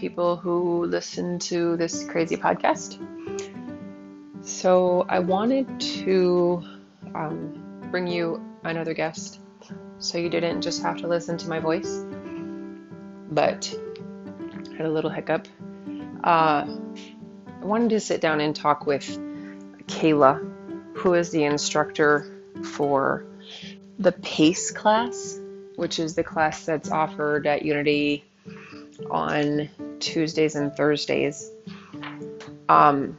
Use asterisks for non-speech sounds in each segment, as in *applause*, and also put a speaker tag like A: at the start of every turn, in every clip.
A: people who listen to this crazy podcast. So, I wanted to um, bring you another guest so you didn't just have to listen to my voice, but I had a little hiccup. Uh, I wanted to sit down and talk with Kayla, who is the instructor for the PACE class, which is the class that's offered at Unity on Tuesdays and Thursdays. Um,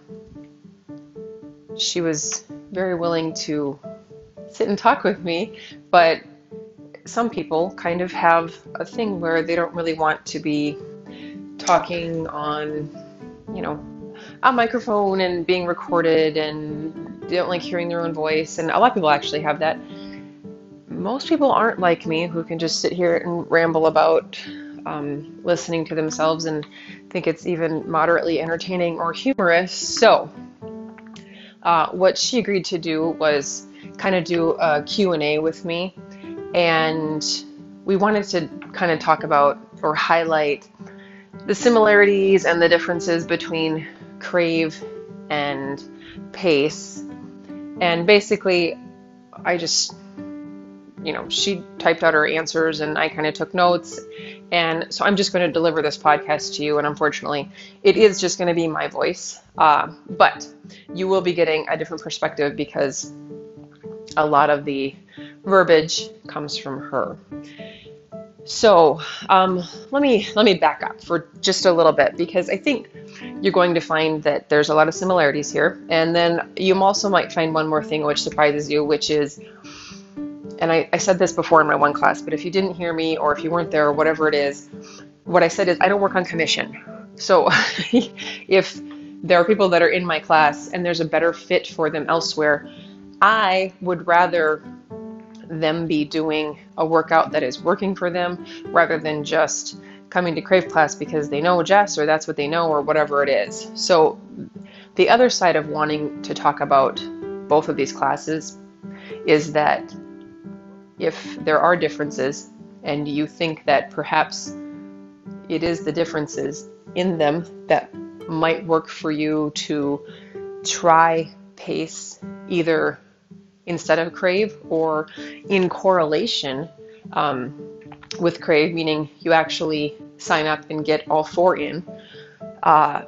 A: she was very willing to sit and talk with me, but some people kind of have a thing where they don't really want to be talking on, you know, a microphone and being recorded and they don't like hearing their own voice. And a lot of people actually have that. Most people aren't like me who can just sit here and ramble about um, listening to themselves and think it's even moderately entertaining or humorous. So, uh, what she agreed to do was kind of do a Q&A with me and we wanted to kind of talk about or highlight the similarities and the differences between crave and pace and basically i just you know she typed out her answers and i kind of took notes. And so i'm just going to deliver this podcast to you and unfortunately it is just going to be my voice. Uh, but you will be getting a different perspective because a lot of the verbiage comes from her. So um, let me let me back up for just a little bit because I think you're going to find that there's a lot of similarities here, and then you also might find one more thing which surprises you, which is, and I, I said this before in my one class, but if you didn't hear me or if you weren't there or whatever it is, what I said is I don't work on commission. So *laughs* if there are people that are in my class and there's a better fit for them elsewhere, I would rather them be doing a workout that is working for them rather than just coming to Crave class because they know Jess or that's what they know or whatever it is. So, the other side of wanting to talk about both of these classes is that if there are differences and you think that perhaps it is the differences in them that might work for you to try pace either instead of crave or in correlation um, with crave, meaning you actually sign up and get all four in. Uh,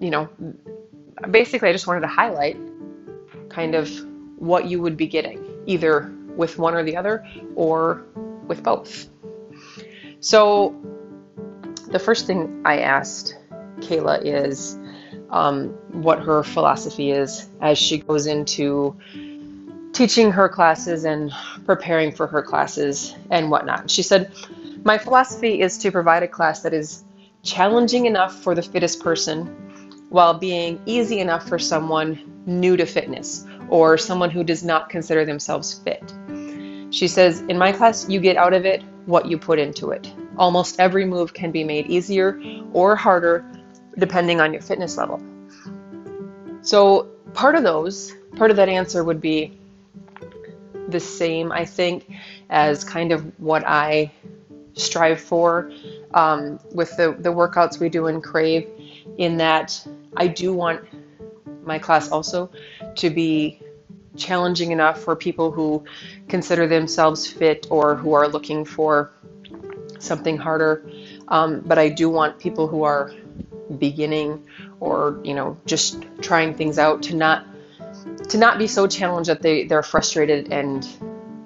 A: you know, basically, I just wanted to highlight kind of what you would be getting, either with one or the other or with both. So, the first thing I asked Kayla is um, what her philosophy is as she goes into teaching her classes and preparing for her classes and whatnot. She said, My philosophy is to provide a class that is challenging enough for the fittest person while being easy enough for someone new to fitness or someone who does not consider themselves fit. She says, In my class, you get out of it what you put into it. Almost every move can be made easier or harder depending on your fitness level. So, part of those, part of that answer would be the same, I think, as kind of what I strive for um, with the, the workouts we do in Crave, in that I do want my class also to be challenging enough for people who consider themselves fit or who are looking for something harder. Um, but I do want people who are beginning or you know just trying things out to not to not be so challenged that they, they're frustrated and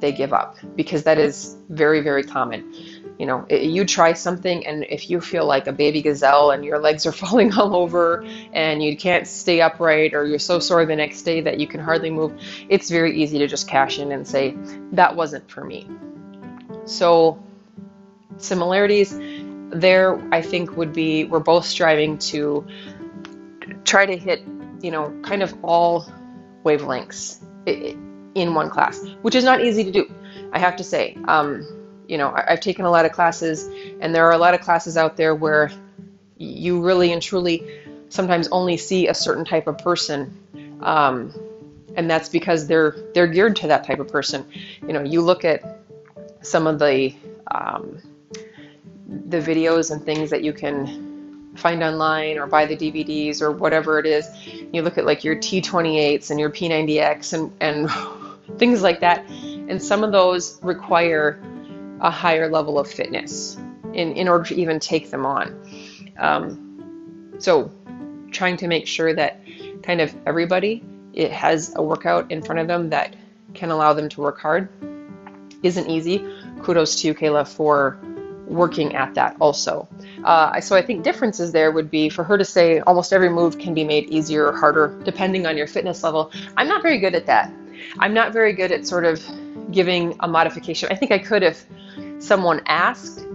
A: they give up because that is very, very common. You know, you try something, and if you feel like a baby gazelle and your legs are *laughs* falling all over and you can't stay upright or you're so sore the next day that you can hardly move, it's very easy to just cash in and say, that wasn't for me. So, similarities there, I think, would be we're both striving to try to hit, you know, kind of all wavelengths in one class, which is not easy to do. I have to say, um, you know, I've taken a lot of classes, and there are a lot of classes out there where you really and truly sometimes only see a certain type of person, um, and that's because they're they're geared to that type of person. You know, you look at some of the um, the videos and things that you can find online or buy the DVDs or whatever it is. You look at like your T28s and your P90X and, and *laughs* things like that. And some of those require a higher level of fitness in, in order to even take them on. Um, so trying to make sure that kind of everybody it has a workout in front of them that can allow them to work hard isn't easy. Kudos to you, Kayla, for working at that also. Uh, so I think differences there would be for her to say almost every move can be made easier or harder depending on your fitness level. I'm not very good at that. I'm not very good at sort of giving a modification. I think I could if someone asked,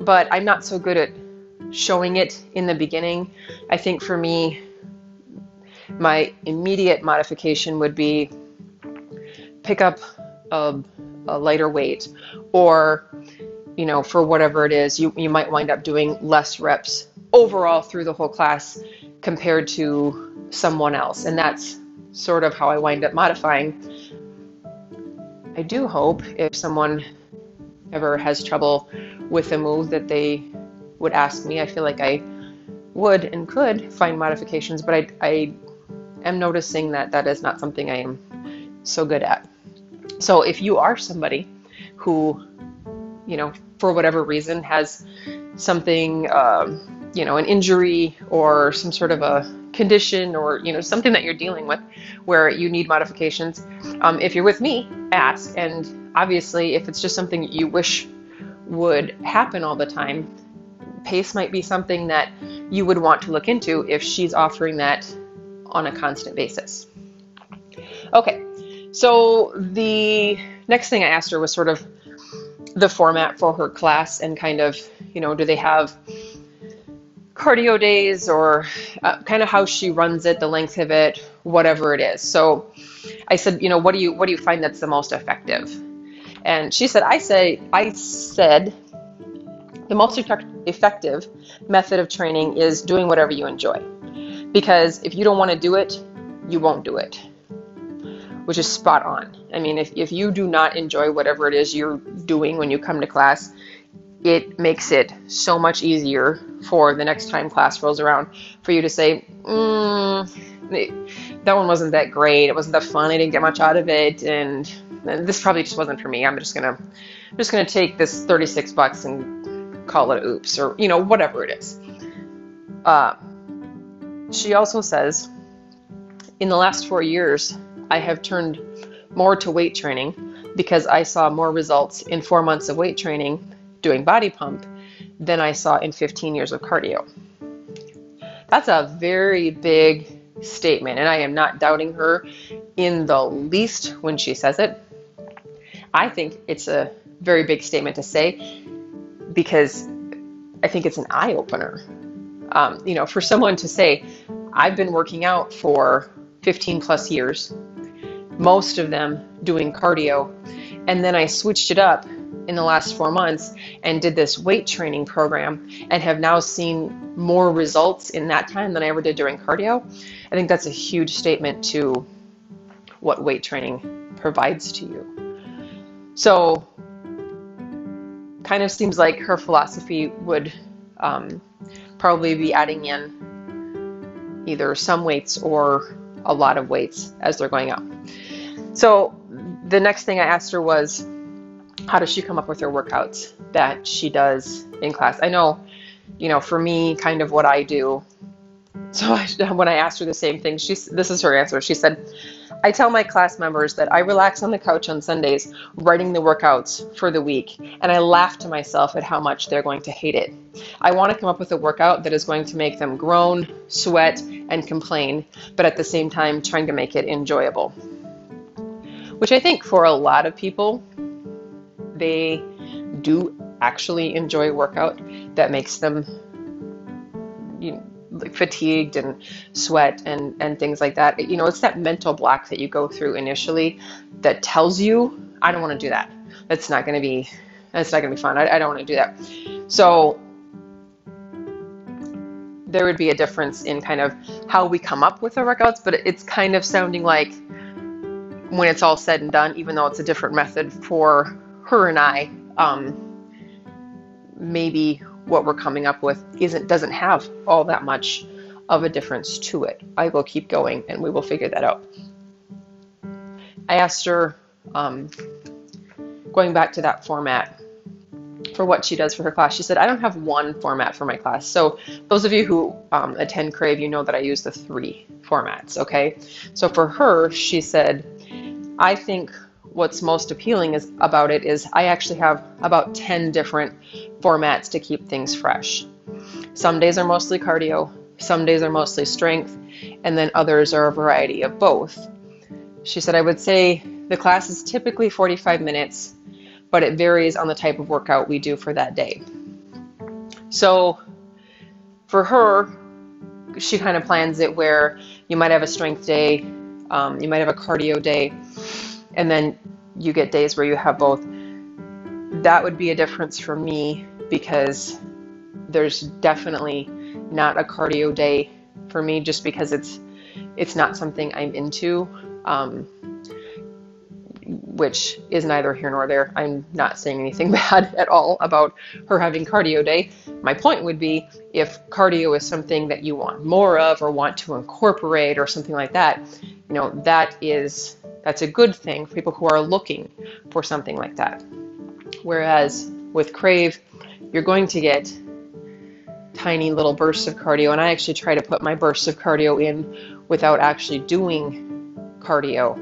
A: but I'm not so good at showing it in the beginning. I think for me, my immediate modification would be pick up a, a lighter weight or you know for whatever it is you, you might wind up doing less reps overall through the whole class compared to someone else and that's sort of how i wind up modifying i do hope if someone ever has trouble with a move that they would ask me i feel like i would and could find modifications but i, I am noticing that that is not something i am so good at. So if you are somebody who, you know, for whatever reason has something, um, you know, an injury or some sort of a condition or, you know, something that you're dealing with where you need modifications, um, if you're with me, ask. And obviously, if it's just something you wish would happen all the time, pace might be something that you would want to look into if she's offering that on a constant basis. Okay, so the next thing I asked her was sort of the format for her class and kind of, you know, do they have cardio days or uh, kind of how she runs it, the length of it, whatever it is. So I said, you know, what do you what do you find that's the most effective? And she said, I say I said the most effective method of training is doing whatever you enjoy. Because if you don't want to do it, you won't do it which is spot on. I mean, if, if you do not enjoy whatever it is you're doing when you come to class, it makes it so much easier for the next time class rolls around for you to say, mm, that one wasn't that great. It wasn't that fun. I didn't get much out of it, and, this probably just wasn't for me. I'm just gonna, I'm just gonna take this 36 bucks and call it oops, or you know whatever it is. Uh, she also says, in the last four years, I have turned more to weight training because I saw more results in four months of weight training doing body pump than I saw in 15 years of cardio. That's a very big statement, and I am not doubting her in the least when she says it. I think it's a very big statement to say because I think it's an eye opener. Um, you know, for someone to say, I've been working out for 15 plus years most of them doing cardio. And then I switched it up in the last four months and did this weight training program and have now seen more results in that time than I ever did during cardio. I think that's a huge statement to what weight training provides to you. So, kind of seems like her philosophy would um, probably be adding in either some weights or a lot of weights as they're going up. So the next thing I asked her was, how does she come up with her workouts that she does in class? I know, you know, for me, kind of what I do. So I, *laughs* when I asked her the same thing, she this is her answer. She said, "I tell my class members that I relax on the couch on Sundays writing the workouts for the week, and I laugh to myself at how much they're going to hate it. I want to come up with a workout that is going to make them groan, sweat, and complain, but at the same time trying to make it enjoyable." which I think for a lot of people, they do actually enjoy workout that makes them you know, fatigued and sweat and, and things like that. You know, it's that mental block that you go through initially that tells you, I don't want to do that. That's not going to be, that's not going to be fun. I, I don't want to do that. So there would be a difference in kind of how we come up with our workouts, but it's kind of sounding like when it's all said and done, even though it's a different method for her and I, um, maybe what we're coming up with isn't doesn't have all that much of a difference to it. I will keep going and we will figure that out. I asked her, um, going back to that format for what she does for her class, she said, I don't have one format for my class. So, those of you who um, attend Crave, you know that I use the three formats, okay? So, for her, she said, I think what's most appealing is about it is I actually have about 10 different formats to keep things fresh. Some days are mostly cardio, some days are mostly strength, and then others are a variety of both. She said, I would say the class is typically 45 minutes, but it varies on the type of workout we do for that day. So for her, she kind of plans it where you might have a strength day, um, you might have a cardio day, and then you get days where you have both. That would be a difference for me because there's definitely not a cardio day for me just because it's it's not something I'm into. Um, which is neither here nor there. I'm not saying anything *laughs* bad at all about her having cardio day. My point would be if cardio is something that you want more of or want to incorporate or something like that, you know, that is that's a good thing for people who are looking for something like that. Whereas with Crave, you're going to get tiny little bursts of cardio, and I actually try to put my bursts of cardio in without actually doing cardio.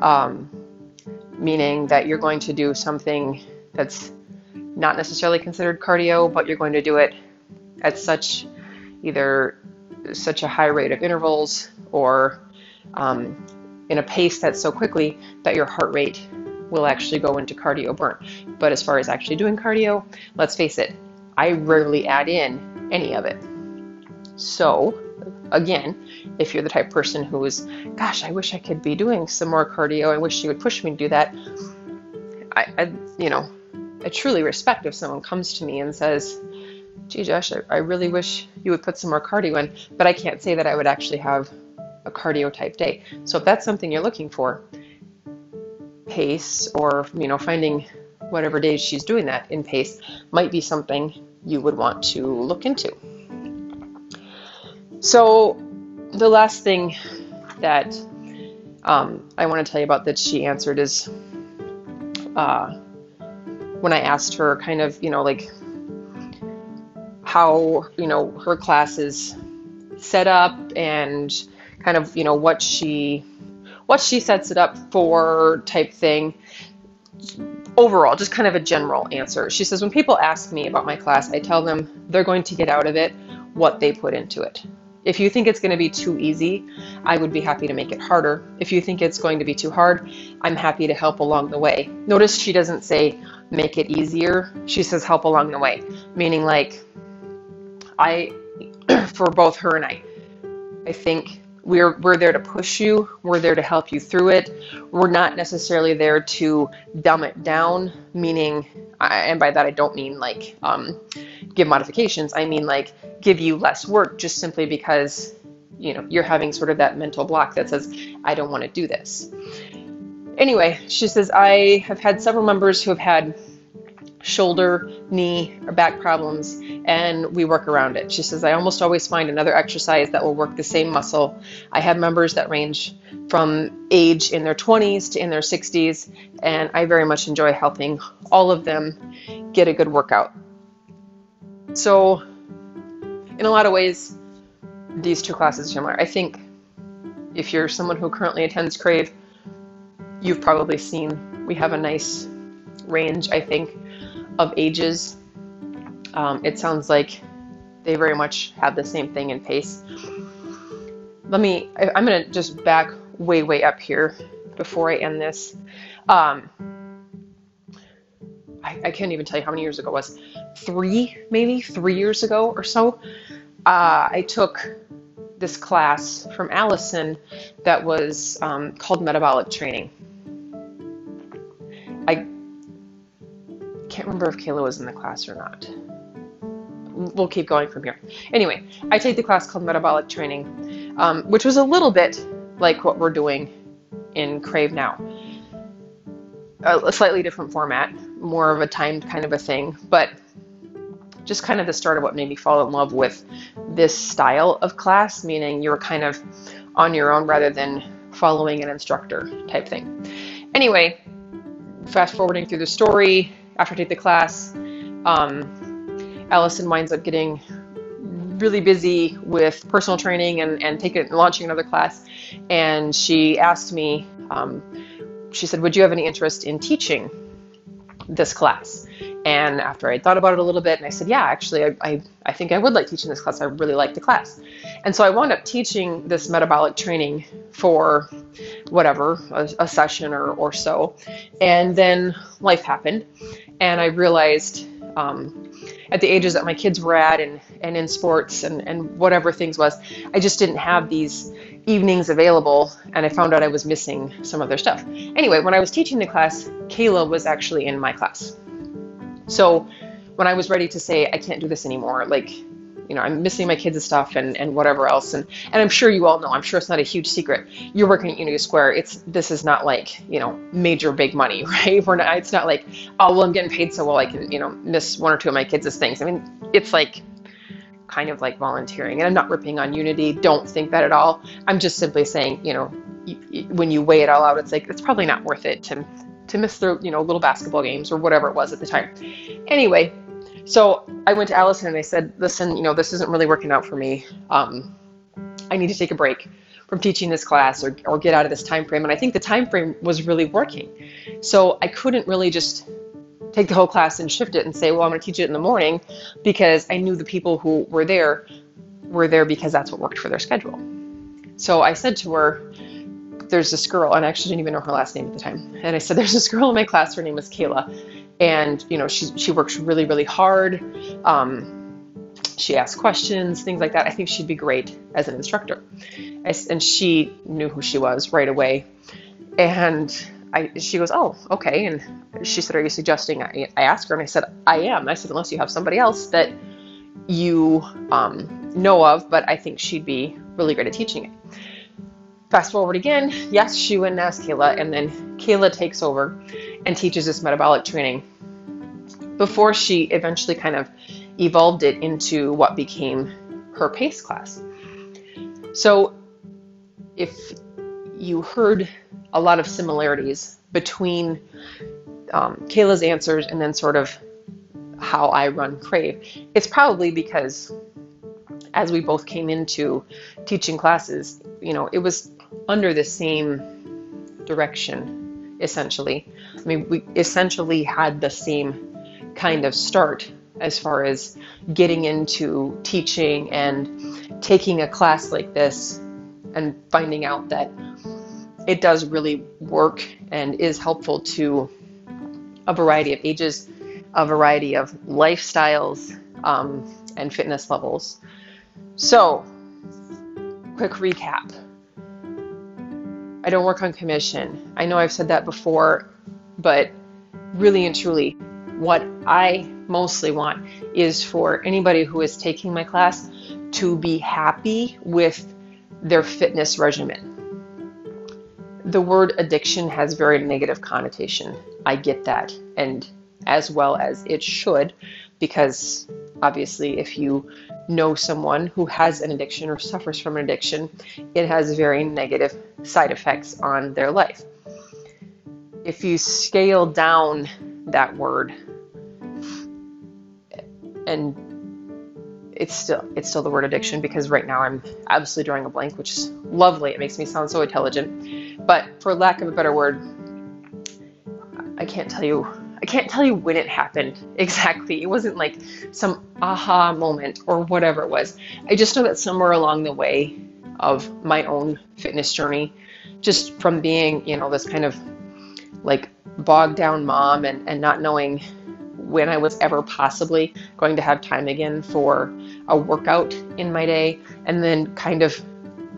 A: Um, meaning that you're going to do something that's not necessarily considered cardio, but you're going to do it at such either such a high rate of intervals or um, in a pace that's so quickly that your heart rate will actually go into cardio burn. But as far as actually doing cardio, let's face it, I rarely add in any of it. So, again, if you're the type person who is, gosh, I wish I could be doing some more cardio, I wish you would push me to do that. I, I you know, I truly respect if someone comes to me and says, gee, Josh, I, I really wish you would put some more cardio in, but I can't say that I would actually have a cardio type day. So if that's something you're looking for, pace or, you know, finding whatever days she's doing that in pace might be something you would want to look into. So the last thing that um, I want to tell you about that she answered is uh, when I asked her, kind of, you know, like how, you know, her class is set up and kind of, you know, what she what she sets it up for type thing. Overall, just kind of a general answer. She says, when people ask me about my class, I tell them they're going to get out of it what they put into it. If you think it's going to be too easy, I would be happy to make it harder. If you think it's going to be too hard, I'm happy to help along the way. Notice she doesn't say make it easier, she says help along the way, meaning like I, *clears throat* for both her and I, I think we're we're there to push you. We're there to help you through it. We're not necessarily there to dumb it down meaning and by that i don't mean like um, give modifications. I mean like give you less work just simply because you know you're having sort of that mental block that says i don't want to do this. Anyway she says i have had several members who have had shoulder, knee, or back problems, and we work around it. She says, I almost always find another exercise that will work the same muscle. I have members that range from age in their 20s to in their 60s, and I very much enjoy helping all of them get a good workout. So, in a lot of ways, these two classes are similar. I think if you're someone who currently attends Crave, you've probably seen we have a nice range, I think, of ages. Um, it sounds like they very much have the same thing in pace. Let me, I'm going to just back way, way up here before I end this. Um, I, I, can't even tell you how many years ago it was. Three, maybe three years ago or so. Uh, I took this class from Allison that was um, called metabolic training. I can't remember if Kayla was in the class or not. We'll keep going from here. Anyway, I take the class called Metabolic Training, um, which was a little bit like what we're doing in Crave now. A, a slightly different format, more of a timed kind of a thing, but just kind of the start of what made me fall in love with this style of class, meaning you're kind of on your own rather than following an instructor type thing. Anyway, fast forwarding through the story, after I take the class, um, Allison winds up getting really busy with personal training and, and taking launching another class. And she asked me, um, she said, Would you have any interest in teaching this class? And after I thought about it a little bit, and I said, Yeah, actually, I, I, I think I would like teaching this class. I really like the class. And so I wound up teaching this metabolic training for whatever, a, a session or, or so. And then life happened, and I realized um, at the ages that my kids were at and, and in sports and, and whatever things was, I just didn't have these evenings available and I found out I was missing some of their stuff. Anyway, when I was teaching the class, Kayla was actually in my class. So when I was ready to say, I can't do this anymore, like, you know, I'm missing my kids' and stuff and, and whatever else. And, and I'm sure you all know, I'm sure it's not a huge secret. You're working at Unity Square. It's, this is not like, you know, major big money, *laughs* right? We're not, it's not like, oh, well, I'm getting paid so well I can, you know, miss one or two of my kids' things. I mean, it's like kind of like volunteering. And I'm not ripping on Unity. Don't think that at all. I'm just simply saying, you know, when you weigh it all out, it's like, it's probably not worth it to, to miss their, you know, little basketball games or whatever it was at the time. Anyway, so I went to Allison and I said, listen, you know, this isn't really working out for me. Um, I need to take a break from teaching this class or, or get out of this time frame. And I think the time frame was really working. So I couldn't really just take the whole class and shift it and say, well, I'm going to teach it in the morning because I knew the people who were there were there because that's what worked for their schedule. So I said to her, there's this girl, and I actually didn't even know her last name at the time. And I said, there's this girl in my class, her name is Kayla. And, you know, she, she works really, really hard. Um, she asks questions, things like that. I think she'd be great as an instructor. and she knew who she was right away. And I, she goes, oh, okay. And she said, are you suggesting I, I ask her? And I said, I am. I said, unless you have somebody else that you um, know of, but I think she'd be really great at teaching it. Fast forward again, yes, she asked Kayla, and then Kayla takes over and teaches this metabolic training before she eventually kind of evolved it into what became her PACE class. So, if you heard a lot of similarities between um, Kayla's answers and then sort of how I run Crave, it's probably because as we both came into teaching classes, you know, it was under the same direction, essentially. I mean, we essentially had the same kind of start as far as getting into teaching and taking a class like this and finding out that it does really work and is helpful to a variety of ages, a variety of lifestyles, um, and fitness levels. So, quick recap I don't work on commission. I know I've said that before, but really and truly, what I mostly want is for anybody who is taking my class to be happy with their fitness regimen. The word addiction has very negative connotation. I get that, and as well as it should, because obviously, if you know someone who has an addiction or suffers from an addiction, it has very negative side effects on their life. If you scale down that word, and it's still it's still the word addiction because right now I'm absolutely drawing a blank, which is lovely. It makes me sound so intelligent. But for lack of a better word, I can't tell you I can't tell you when it happened *laughs* exactly. It wasn't like some aha moment or whatever it was. I just know that somewhere along the way of my own fitness journey, just from being, you know, this kind of like bogged down mom and, and not knowing when I was ever possibly going to have time again for a workout in my day, and then kind of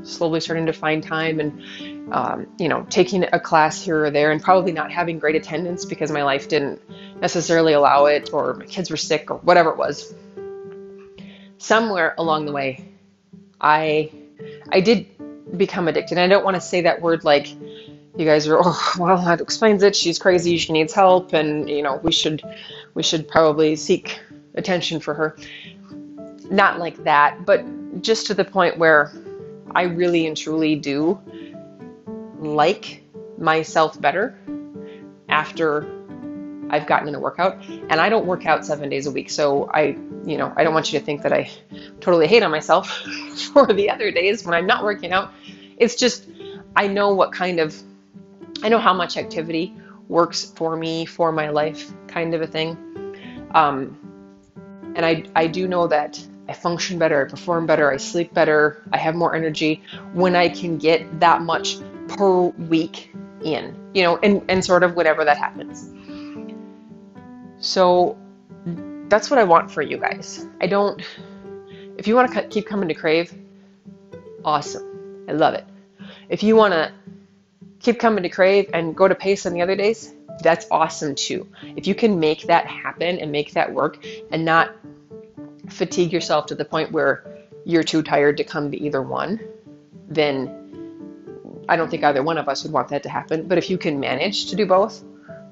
A: slowly starting to find time and um, you know, taking a class here or there and probably not having great attendance because my life didn't necessarily allow it or my kids were sick or whatever it was. Somewhere along the way, I I did become addicted. And I don't want to say that word like you guys are, oh, *laughs* well, that explains it. She's crazy. She needs help. And, you know, we should, we should probably seek attention for her. Not like that, but just to the point where I really and truly do like myself better after I've gotten in a workout. And I don't work out seven days a week. So I, you know, I don't want you to think that I totally hate on myself *laughs* for the other days when I'm not working out. It's just, I know what kind of, I know how much activity works for me, for my life, kind of a thing. Um, and I, I do know that I function better, I perform better, I sleep better, I have more energy when I can get that much per week in, you know, and, and sort of whatever that happens. So that's what I want for you guys. I don't, if you want to keep coming to Crave, awesome. I love it. If you want to keep coming to Crave and go to Pace on the other days, that's awesome too. If you can make that happen and make that work and not fatigue yourself to the point where you're too tired to come to either one, then I don't think either one of us would want that to happen. But if you can manage to do both,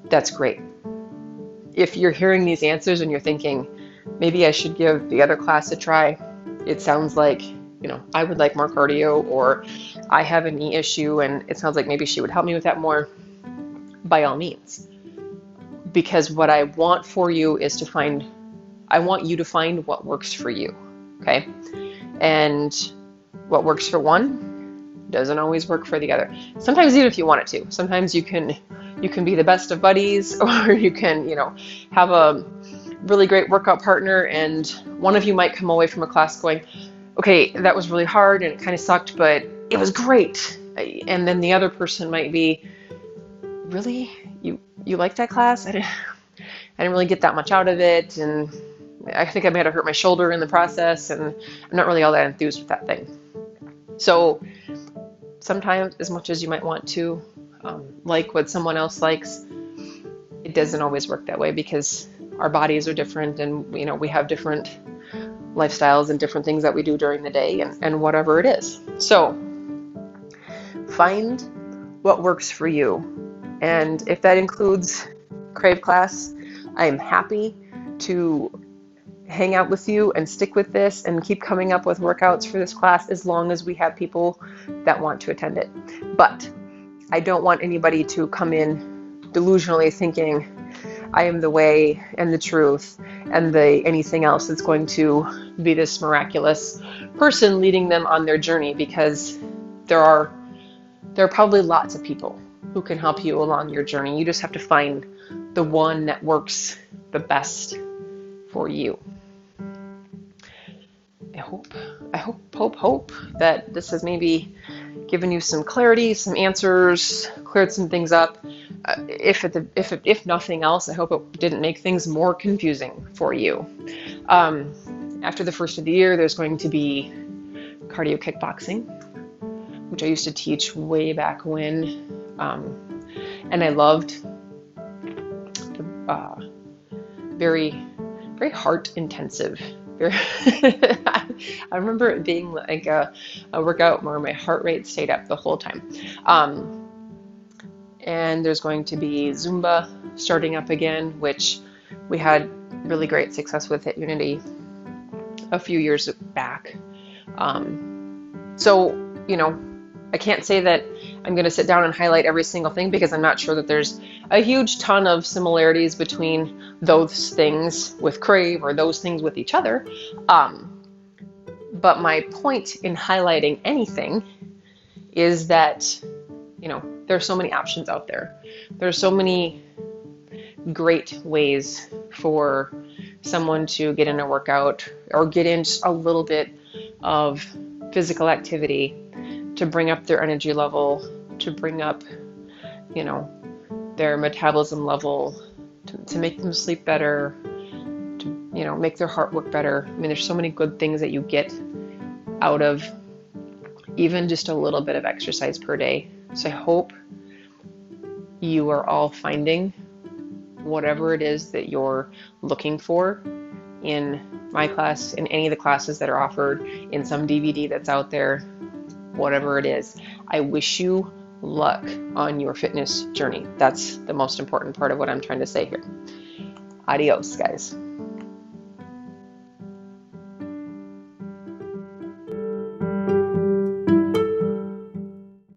A: that's great. If you're hearing these answers and you're thinking, maybe I should give the other class a try, it sounds like, you know, I would like more cardio or I have a knee issue and it sounds like maybe she would help me with that more, by all means. Because what I want for you is to find, I want you to find what works for you. Okay. And what works for one doesn't always work for the other. Sometimes even if you want it to. Sometimes you can you can be the best of buddies *laughs* or you can, you know, have a really great workout partner and one of you might come away from a class going, "Okay, that was really hard and it kind of sucked, but it was great." And then the other person might be, "Really? You you like that class? I didn't *laughs* I didn't really get that much out of it and I think I might have hurt my shoulder in the process and I'm not really all that enthused with that thing." So sometimes as much as you might want to um, like what someone else likes it doesn't always work that way because our bodies are different and you know we have different lifestyles and different things that we do during the day and, and whatever it is so find what works for you and if that includes crave class i'm happy to hang out with you and stick with this and keep coming up with workouts for this class as long as we have people that want to attend it. But I don't want anybody to come in delusionally thinking I am the way and the truth and the anything else that's going to be this miraculous person leading them on their journey because there are there are probably lots of people who can help you along your journey. You just have to find the one that works the best for you. I hope, I hope, hope, hope that this has maybe given you some clarity, some answers, cleared some things up. Uh, if, if, if nothing else, I hope it didn't make things more confusing for you. Um, after the first of the year, there's going to be cardio kickboxing, which I used to teach way back when, um, and I loved. The, uh, very, very heart intensive *laughs* I remember it being like a, a, workout where my heart rate stayed up the whole time. Um, and there's going to be Zumba starting up again, which we had really great success with at Unity a few years back. Um, so, you know, I can't say that I'm going to sit down and highlight every single thing because I'm not sure that there's a huge ton of similarities between those things with Crave or those things with each other. Um, but my point in highlighting anything is that, you know, there are so many options out there. There are so many great ways for someone to get in a workout or get in a little bit of physical activity to bring up their energy level, to bring up, you know, their metabolism level, to, to make them sleep better, to, you know, make their heart work better. I mean, there's so many good things that you get out of even just a little bit of exercise per day. So I hope you are all finding whatever it is that you're looking for in my class, in any of the classes that are offered, in some DVD that's out there, whatever it is. I wish you luck on your fitness journey. That's the most important part of what I'm trying to say here. Adios, guys.